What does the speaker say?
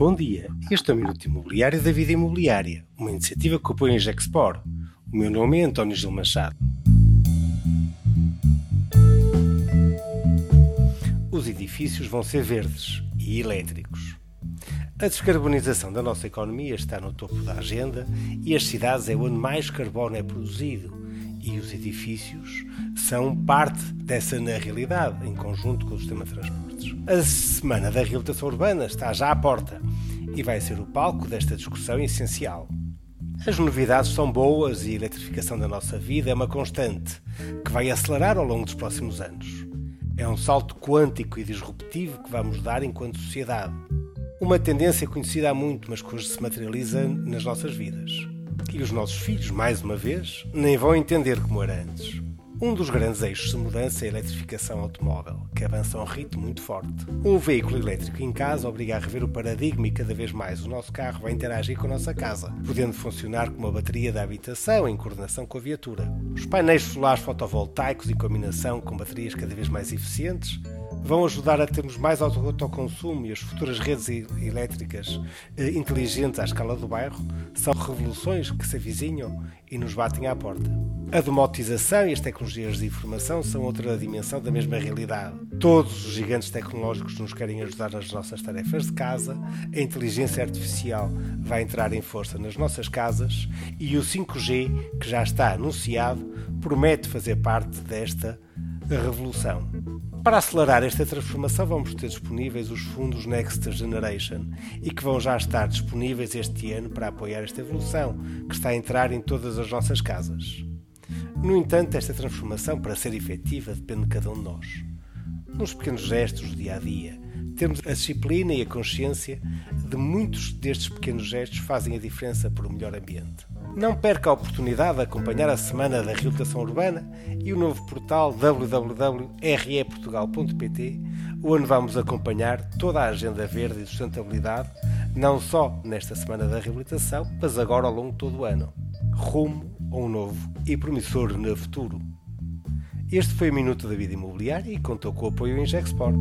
Bom dia, este é o Minuto Imobiliário da Vida Imobiliária, uma iniciativa que apoia a Gexpor. O meu nome é António Gil Machado. Os edifícios vão ser verdes e elétricos. A descarbonização da nossa economia está no topo da agenda e as cidades é onde mais carbono é produzido e os edifícios são parte dessa na realidade, em conjunto com o sistema de transportes. A Semana da Reabilitação Urbana está já à porta e vai ser o palco desta discussão essencial. As novidades são boas e a eletrificação da nossa vida é uma constante que vai acelerar ao longo dos próximos anos. É um salto quântico e disruptivo que vamos dar enquanto sociedade. Uma tendência conhecida há muito, mas que hoje se materializa nas nossas vidas. E os nossos filhos, mais uma vez, nem vão entender como era antes. Um dos grandes eixos de mudança é a eletrificação automóvel, que avança a um ritmo muito forte. Um veículo elétrico em casa obriga a rever o paradigma e cada vez mais o nosso carro vai interagir com a nossa casa, podendo funcionar como uma bateria da habitação em coordenação com a viatura. Os painéis solares fotovoltaicos em combinação com baterias cada vez mais eficientes vão ajudar a termos mais autoconsumo e as futuras redes elétricas eh, inteligentes à escala do bairro são revoluções que se avizinham e nos batem à porta. A domotização e as tecnologias de informação são outra dimensão da mesma realidade. Todos os gigantes tecnológicos nos querem ajudar nas nossas tarefas de casa, a inteligência artificial vai entrar em força nas nossas casas e o 5G, que já está anunciado, promete fazer parte desta revolução. Para acelerar esta transformação, vamos ter disponíveis os fundos Next Generation e que vão já estar disponíveis este ano para apoiar esta evolução que está a entrar em todas as nossas casas. No entanto, esta transformação, para ser efetiva, depende de cada um de nós. Nos pequenos gestos do dia a dia, temos a disciplina e a consciência de muitos destes pequenos gestos fazem a diferença para o melhor ambiente. Não perca a oportunidade de acompanhar a Semana da Reabilitação Urbana e o novo portal www.reportugal.pt, onde vamos acompanhar toda a agenda verde e sustentabilidade, não só nesta Semana da Reabilitação, mas agora ao longo de todo o ano. Rumo a um novo e promissor no futuro. Este foi o Minuto da Vida Imobiliária e contou com o apoio em Gexport.